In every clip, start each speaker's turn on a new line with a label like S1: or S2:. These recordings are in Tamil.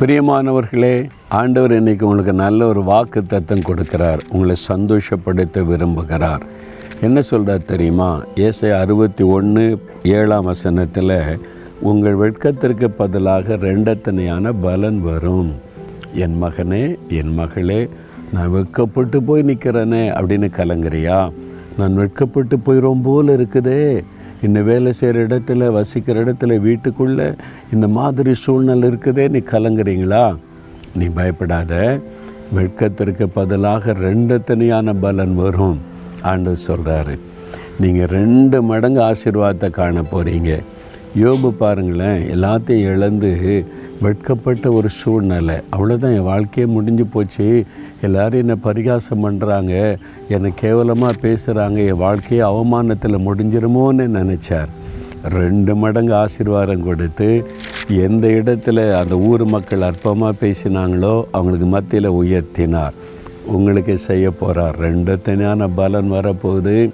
S1: பிரியமானவர்களே ஆண்டவர் இன்னைக்கு உங்களுக்கு நல்ல ஒரு வாக்கு தத்தம் கொடுக்கிறார். உங்களை சந்தோஷப்படுத்த விரும்புகிறார். என்ன சொல்கிறார் தெரியுமா? ஏசை அறுபத்தி ஒன்று ஏழாம் வசனத்தில் உங்கள் வெட்கத்திற்கு பதிலாக ரெண்டத்தனையான பலன் வரும். என் மகனே என் மகளே நான் வெட்கப்பட்டு போய் நிற்கிறேனே அப்படின்னு கலங்குறியா? நான் வெட்கப்பட்டு போயிடும் போல் இருக்குதே. இந்த வேலை செய்கிற இடத்துல வசிக்கிற இடத்துல வீட்டுக்குள்ளே இந்த மாதிரி சூழ்நிலை இருக்குதே நீ கலங்குறீங்களா? நீ பயப்படாத. வெட்கத்திற்கு பதிலாக ரெண்டு தனியான பலன் வரும். ஆண்டு சொல்கிறாரு நீங்கள் ரெண்டு மடங்கு ஆசீர்வாதத்தை காண போகிறீங்க யோபு பாருங்களேன் எல்லாத்தையும் இழந்து வெட்கப்பட்ட ஒரு சூழ்நிலை. அவ்வளோதான் என் வாழ்க்கையே முடிஞ்சு போச்சு. எல்லோரும் என்னை பரிகாசம் பண்ணுறாங்க என்னை கேவலமாக பேசுகிறாங்க என் வாழ்க்கையே அவமானத்தில் முடிஞ்சிருமோன்னு நினச்சார். ரெண்டு மடங்கு ஆசீர்வாதம் கொடுத்து எந்த இடத்துல அந்த ஊர் மக்கள் அற்பமாக பேசினாங்களோ அவங்களுக்கு மத்தியில் உயர்த்தினார். உங்களுக்கு செய்ய போகிறார் ரெண்டு தனியான பலன் வரப்போகுது.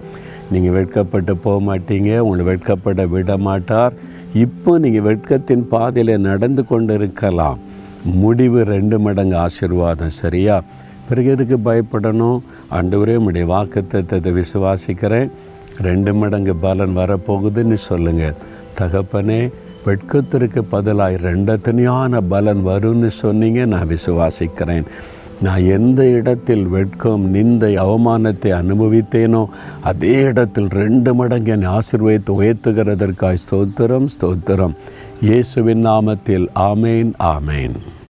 S1: நீங்கள் வெட்கப்பட்டு போக மாட்டீங்க. உங்களை வெட்கப்பட விட மாட்டார். இப்போ நீங்கள் வெட்கத்தின் பாதையில் நடந்து கொண்டு இருக்கலாம் முடிவு ரெண்டு மடங்கு ஆசீர்வாதம் சரியா? பிறகு எதுக்கு பயப்படணும்? ஆண்டவரே உடைய வாக்குத்தத்தை விசுவாசிக்கிறேன். ரெண்டு மடங்கு பலன் வரப்போகுதுன்னு சொல்லுங்கள் தகப்பனே வெட்கத்திற்கு பதிலாக ரெண்டு தனியான பலன் வரும்னு சொன்னீங்க நான் விசுவாசிக்கிறேன். நான் எந்த இடத்தில் வெட்கம் நிந்தை அவமானத்தை அனுபவித்தேனோ அதே இடத்தில் ரெண்டு மடங்கு என்னை ஆசீர்வதித்து உயர்த்துகிறதற்காய் ஸ்தோத்திரம் ஸ்தோத்திரம். இயேசுவின் நாமத்தில் ஆமேன் ஆமேன்.